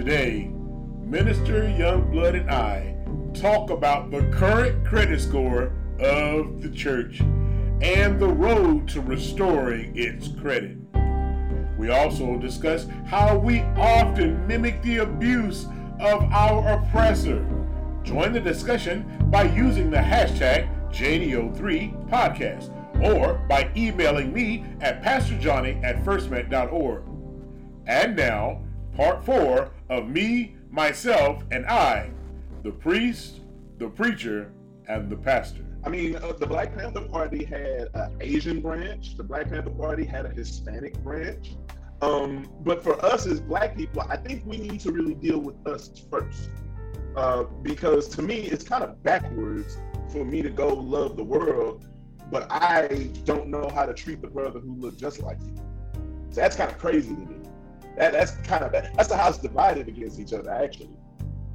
Today, Minister Youngblood and I talk about the current credit score of the church and the road to restoring its credit. We also discuss how we often mimic the abuse of our oppressor. Join the discussion by using the hashtag JDO3podcast or by emailing me at pastorjohnny at firstmet.org. And now, part four of me, myself, and I, the priest, the preacher, and the pastor. I mean, uh, the Black Panther Party had an Asian branch. The Black Panther Party had a Hispanic branch. Um, but for us as Black people, I think we need to really deal with us first. Uh, because to me, it's kind of backwards for me to go love the world, but I don't know how to treat the brother who looked just like me. So that's kind of crazy to me. That, that's kind of that's the house divided against each other, actually.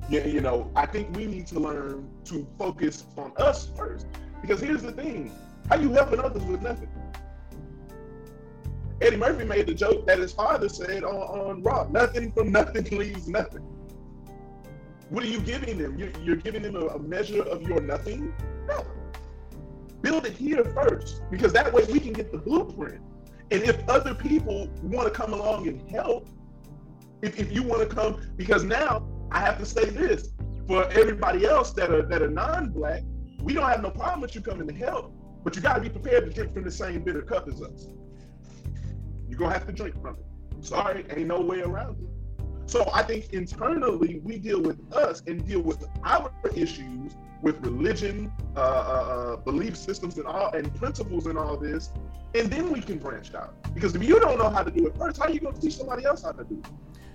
You, you know, I think we need to learn to focus on us first. Because here's the thing how you helping others with nothing? Eddie Murphy made the joke that his father said on, on Raw nothing from nothing leaves nothing. What are you giving them? You're, you're giving them a, a measure of your nothing? No. Build it here first, because that way we can get the blueprint. And if other people want to come along and help, if, if you want to come, because now I have to say this for everybody else that are that are non-black, we don't have no problem with you coming to help, but you got to be prepared to drink from the same bitter cup as us. You're gonna have to drink from it. Sorry, ain't no way around it. So I think internally we deal with us and deal with our issues with religion, uh, uh, uh, belief systems, and all, and principles, and all this, and then we can branch out. Because if you don't know how to do it first, how are you gonna teach somebody else how to do it?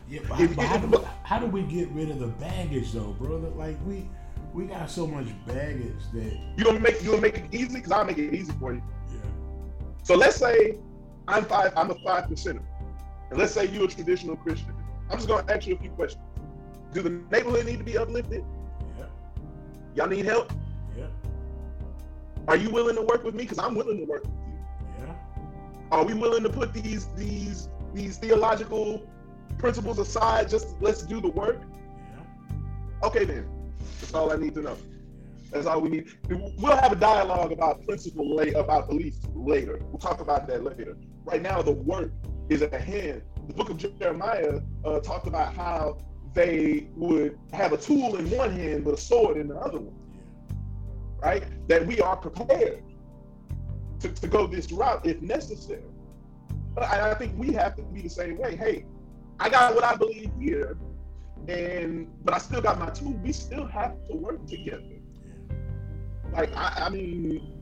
Yeah, but, if, how, if, do, how, do, we get rid of the baggage though, brother? Like we we got so much baggage that you gonna make you gonna make it easy because I'll make it easy for you. Yeah. So let's say I'm five, I'm a five percenter, and let's say you're a traditional Christian. I'm just gonna ask you a few questions. Do the neighborhood need to be uplifted? Yeah. Y'all need help? Yeah. Are you willing to work with me? Because I'm willing to work with you. Yeah. Are we willing to put these these these theological principles aside? Just let's do the work. Yeah. Okay then. That's all I need to know. That's all we need. We'll have a dialogue about principle about beliefs later. We'll talk about that later. Right now, the work is at hand the book of Jeremiah uh, talked about how they would have a tool in one hand but a sword in the other one. Right? That we are prepared to, to go this route if necessary. But I, I think we have to be the same way. Hey, I got what I believe here, and but I still got my tool. We still have to work together. Like I, I mean,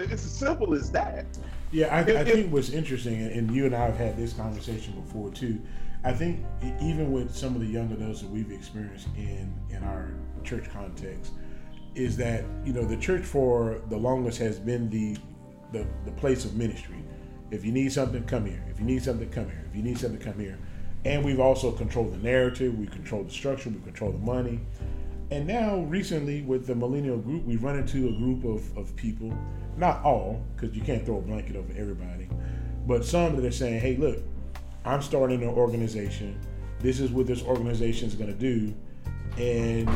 it's as simple as that. Yeah, I, I think what's interesting, and you and I have had this conversation before too. I think even with some of the young adults that we've experienced in in our church context, is that you know the church for the longest has been the the, the place of ministry. If you need something, come here. If you need something, come here. If you need something, come here. And we've also controlled the narrative, we control the structure, we control the money. And now, recently, with the millennial group, we run into a group of, of people not all, because you can't throw a blanket over everybody, but some that are saying, hey, look, I'm starting an organization. This is what this organization is going to do. And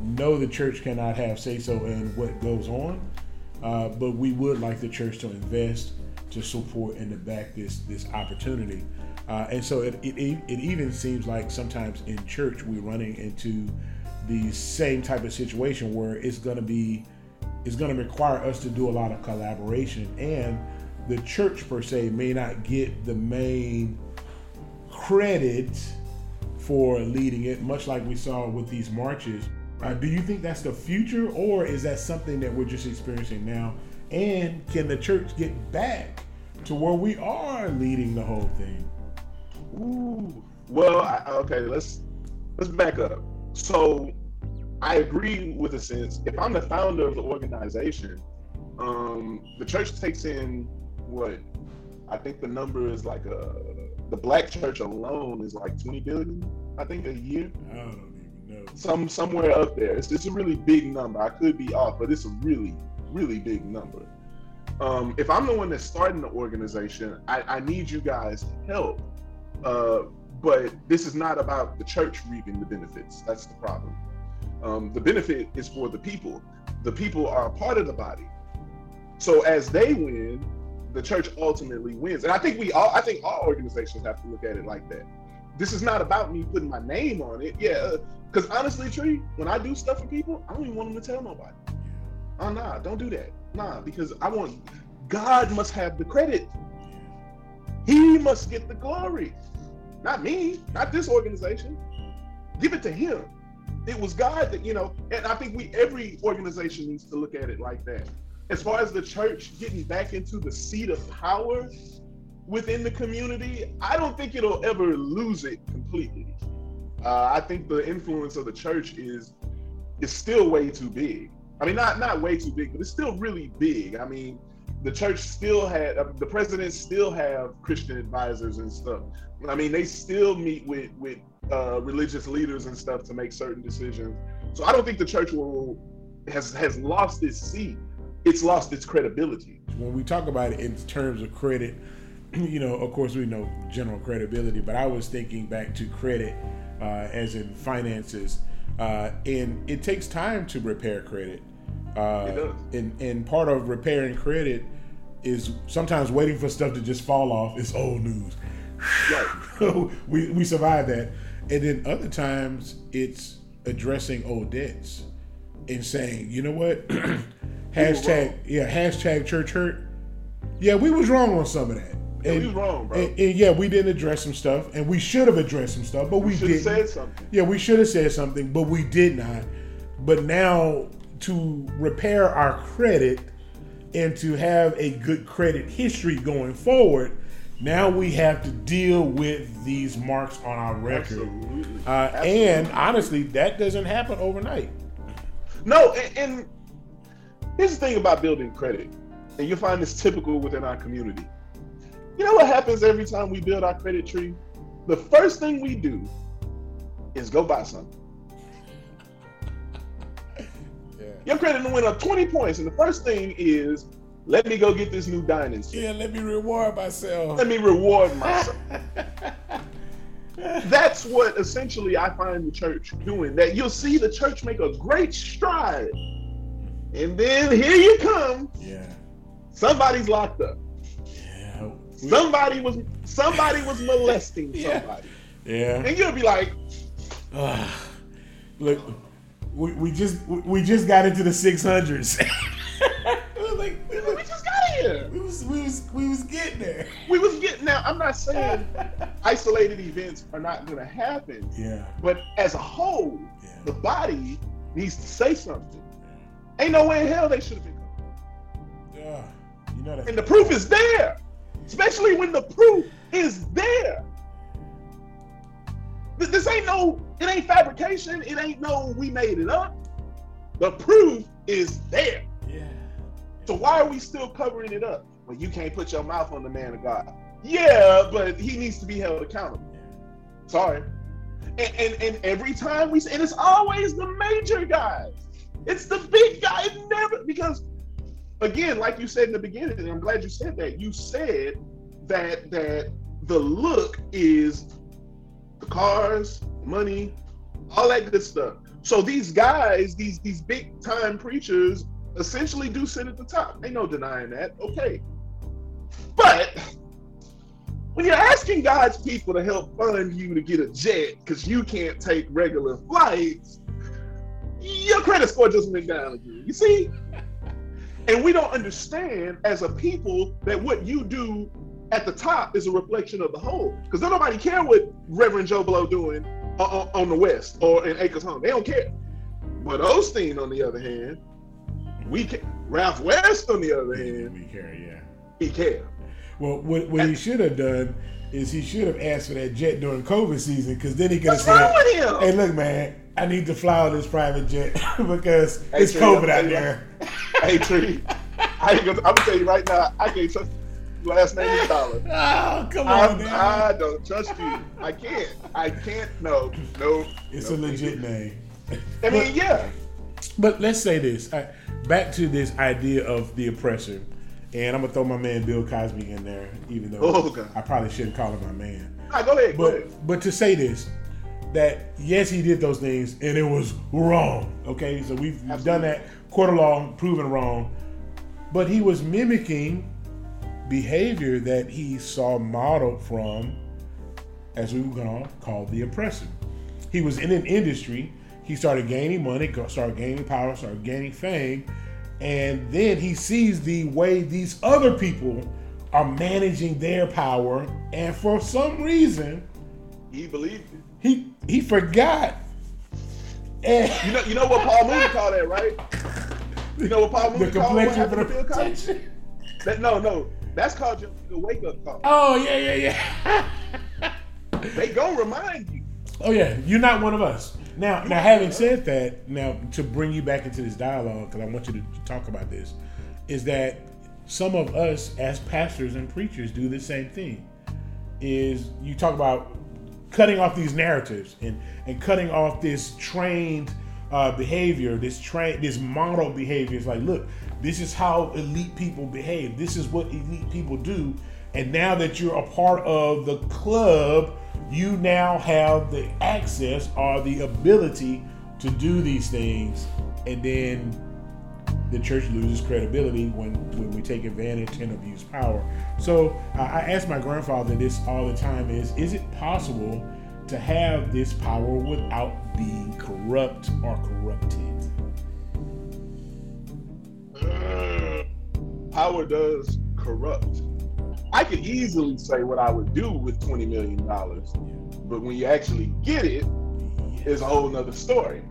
no, the church cannot have say so in what goes on. Uh, but we would like the church to invest, to support, and to back this this opportunity. Uh, and so it, it, it even seems like sometimes in church we're running into the same type of situation where it's going to be is going to require us to do a lot of collaboration and the church per se may not get the main credit for leading it much like we saw with these marches. Uh, do you think that's the future or is that something that we're just experiencing now? And can the church get back to where we are leading the whole thing? Ooh. well I, okay let's let's back up. So I agree with a sense. If I'm the founder of the organization, um, the church takes in what I think the number is like a the black church alone is like 20 billion, I think a year. I don't even know. Some somewhere up there. It's, it's a really big number. I could be off, but it's a really really big number. Um, if I'm the one that's starting the organization, I, I need you guys' help uh, but this is not about the church reaping the benefits. That's the problem. Um, the benefit is for the people. The people are a part of the body. So as they win, the church ultimately wins. And I think we all, I think all organizations have to look at it like that. This is not about me putting my name on it. Yeah, because honestly, Tree, when I do stuff for people, I don't even want them to tell nobody. Oh nah, don't do that. Nah, because I want God must have the credit. He must get the glory. Not me, not this organization. Give it to him. It was God that, you know, and I think we every organization needs to look at it like that. As far as the church getting back into the seat of power within the community, I don't think it'll ever lose it completely. Uh, I think the influence of the church is is still way too big. I mean, not not way too big, but it's still really big. I mean, the church still had uh, the presidents still have Christian advisors and stuff. I mean, they still meet with with uh, religious leaders and stuff to make certain decisions. So I don't think the church will has has lost its seat. It's lost its credibility. When we talk about it in terms of credit, you know, of course we know general credibility, but I was thinking back to credit uh, as in finances, uh, and it takes time to repair credit. Uh, and and part of repairing credit is sometimes waiting for stuff to just fall off. It's old news. Right. we we survive that, and then other times it's addressing old debts and saying, you know what, hashtag yeah hashtag church hurt. Yeah, we was wrong on some of that. And, yeah, we was wrong, bro. And, and, yeah, we didn't address some stuff, and we should have addressed some stuff, but we, we didn't. Said something. Yeah, we should have said something, but we did not. But now to repair our credit and to have a good credit history going forward, now we have to deal with these marks on our record. Absolutely. Uh. And honestly, that doesn't happen overnight. No, and, and here's the thing about building credit, and you'll find this typical within our community. You know what happens every time we build our credit tree? The first thing we do is go buy something. Your credit went up 20 points, and the first thing is let me go get this new dining set. Yeah, let me reward myself. Let me reward myself. That's what essentially I find the church doing. That you'll see the church make a great stride. And then here you come. Yeah. Somebody's locked up. Yeah. Somebody was somebody was molesting somebody. Yeah. And you'll be like, uh, look, we, we just we just got into the six hundreds. like we, we, just got here. We was we was getting there. We was getting now. I'm not saying isolated events are not going to happen. Yeah. But as a whole, yeah. the body needs to say something. Ain't no way in hell they should have been. Yeah. You know that. And the proof is there, especially when the proof is there. This ain't no, it ain't fabrication. It ain't no, we made it up. The proof is there. Yeah. So why are we still covering it up? You can't put your mouth on the man of God. Yeah, but he needs to be held accountable. Sorry. And, and, and every time we say, and it's always the major guys. It's the big guy. It never because again, like you said in the beginning, and I'm glad you said that. You said that that the look is the cars, money, all that good stuff. So these guys, these these big time preachers, essentially do sit at the top. Ain't no denying that. Okay, but when you're asking God's people to help fund you to get a jet because you can't take regular flights, your credit score just went down again. You see? And we don't understand as a people that what you do at the top is a reflection of the whole. Because nobody care what Reverend Joe Blow doing on, on the West or in Acres Home. They don't care. But Osteen, on the other hand, we can. Ralph West, on the other hand, we care. Yeah, he care. Well, what, what he should have done is he should have asked for that jet during COVID season because then he could have said, "Hey, look, man, I need to fly on this private jet because hey, it's Tree, COVID out there." hey, Tree, I am gonna tell you right now, I can't trust last name is Dollar. oh, come on, man. I don't trust you. I can't. I can't. No, no. It's no, a legit name. I mean, but, yeah. But let's say this. back to this idea of the oppressor, and I'm gonna throw my man Bill Cosby in there, even though oh, I probably shouldn't call him my man. Right, go ahead. But go ahead. but to say this, that yes, he did those things and it was wrong. Okay, so we've Absolutely. done that court of law, proven wrong. But he was mimicking behavior that he saw modeled from, as we were to call the oppressor. He was in an industry. He started gaining money, started gaining power, started gaining fame, and then he sees the way these other people are managing their power, and for some reason, He believed it. he he forgot. And You know, you know what Paul Mooney called that, right? You know what Paul the Mooney called what complexion for the to Bill Cosby? protection. That, no, no, that's called your, the wake up call. Oh yeah, yeah, yeah. They gonna remind you. Oh yeah, you're not one of us. Now, now having said that, now to bring you back into this dialogue, because I want you to talk about this, is that some of us as pastors and preachers do the same thing. Is you talk about cutting off these narratives and and cutting off this trained uh, behavior, this train, this model behavior. It's like, look, this is how elite people behave. This is what elite people do. And now that you're a part of the club, you now have the access or the ability to do these things. And then the church loses credibility when, when we take advantage and abuse power. So uh, I ask my grandfather this all the time: is is it possible to have this power without being corrupt or corrupted? Power does corrupt. I could easily say what I would do with twenty million dollars, but when you actually get it, it's a whole nother story.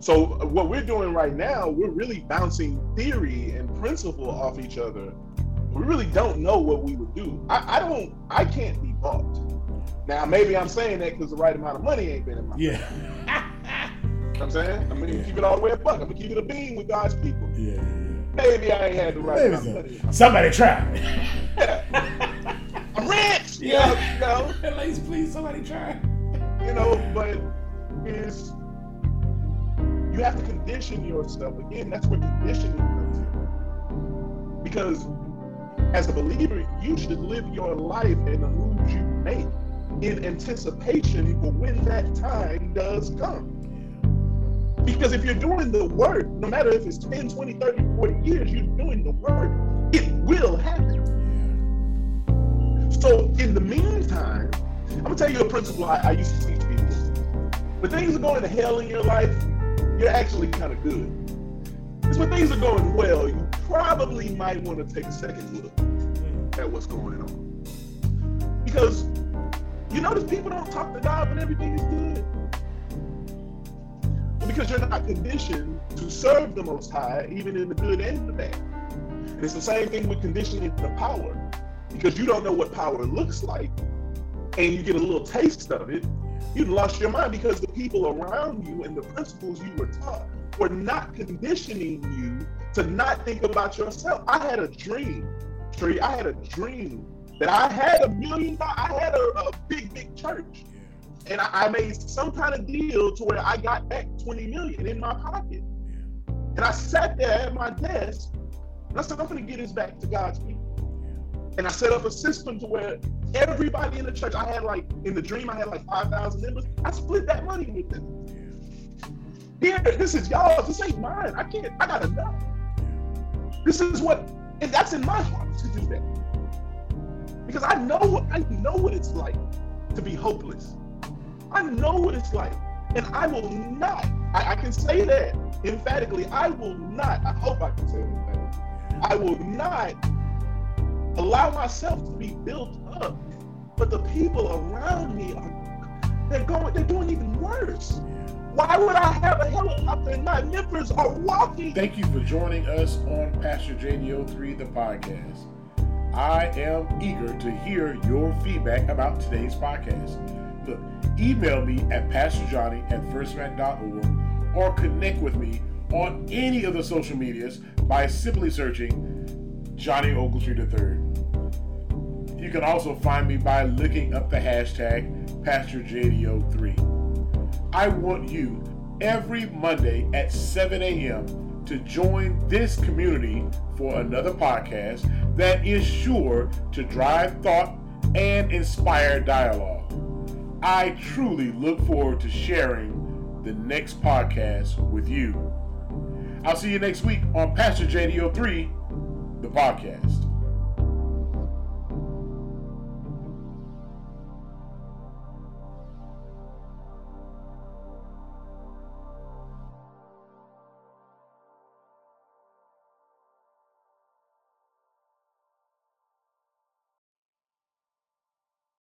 So uh, what we're doing right now, we're really bouncing theory and principle off each other. We really don't know what we would do. I, I don't. I can't be bought. Now maybe I'm saying that because the right amount of money ain't been in my. Yeah, You know what I'm saying I'm gonna keep it all the way buck. I'm gonna keep it a beam with God's people. yeah. Maybe I ain't had the right Maybe amount of money. so. Somebody try. I'm rich. you Yeah. know, At least, please, somebody try. you know, but is you have to condition yourself again. That's where conditioning comes in. Because as a believer, you should live your life in the moves you make in anticipation for when that time does come. Because if you're doing the work, no matter if it's 10, 20, 30, 40 years, you're doing the work, it will happen. So in the meantime, I'm gonna tell you a principle I, I used to teach people. When things are going to hell in your life, you're actually kind of good. Because when things are going well, you probably might want to take a second look at what's going on. Because you notice people don't talk to God when everything is good. Because you're not conditioned to serve the Most High, even in the good and the bad. And it's the same thing with conditioning the power because you don't know what power looks like and you get a little taste of it, you lost your mind because the people around you and the principles you were taught were not conditioning you to not think about yourself. I had a dream, Tree. I had a dream that I had a million I had a, a big, big church. And I, I made some kind of deal to where I got back 20 million in my pocket. And I sat there at my desk and I said, I'm gonna get this back to God's people. And I set up a system to where everybody in the church, I had like, in the dream, I had like 5,000 members. I split that money with them. Here, this is y'all. This ain't mine. I can't, I got enough. This is what, and that's in my heart to do that. Because I know I know what it's like to be hopeless. I know what it's like. And I will not, I, I can say that emphatically, I will not, I hope I can say that. I will not allow myself to be built up. But the people around me are they're going they're doing even worse. Why would I have a helicopter and my members are walking? Thank you for joining us on Pastor JDO3, the podcast. I am eager to hear your feedback about today's podcast. Look, email me at pastorjohnny at firstmet.org or connect with me on any of the social medias by simply searching Johnny Ogletree III. You can also find me by looking up the hashtag PastorJDO3. I want you every Monday at 7 a.m. to join this community for another podcast that is sure to drive thought and inspire dialogue. I truly look forward to sharing the next podcast with you. I'll see you next week on Pastor JDO3, the podcast.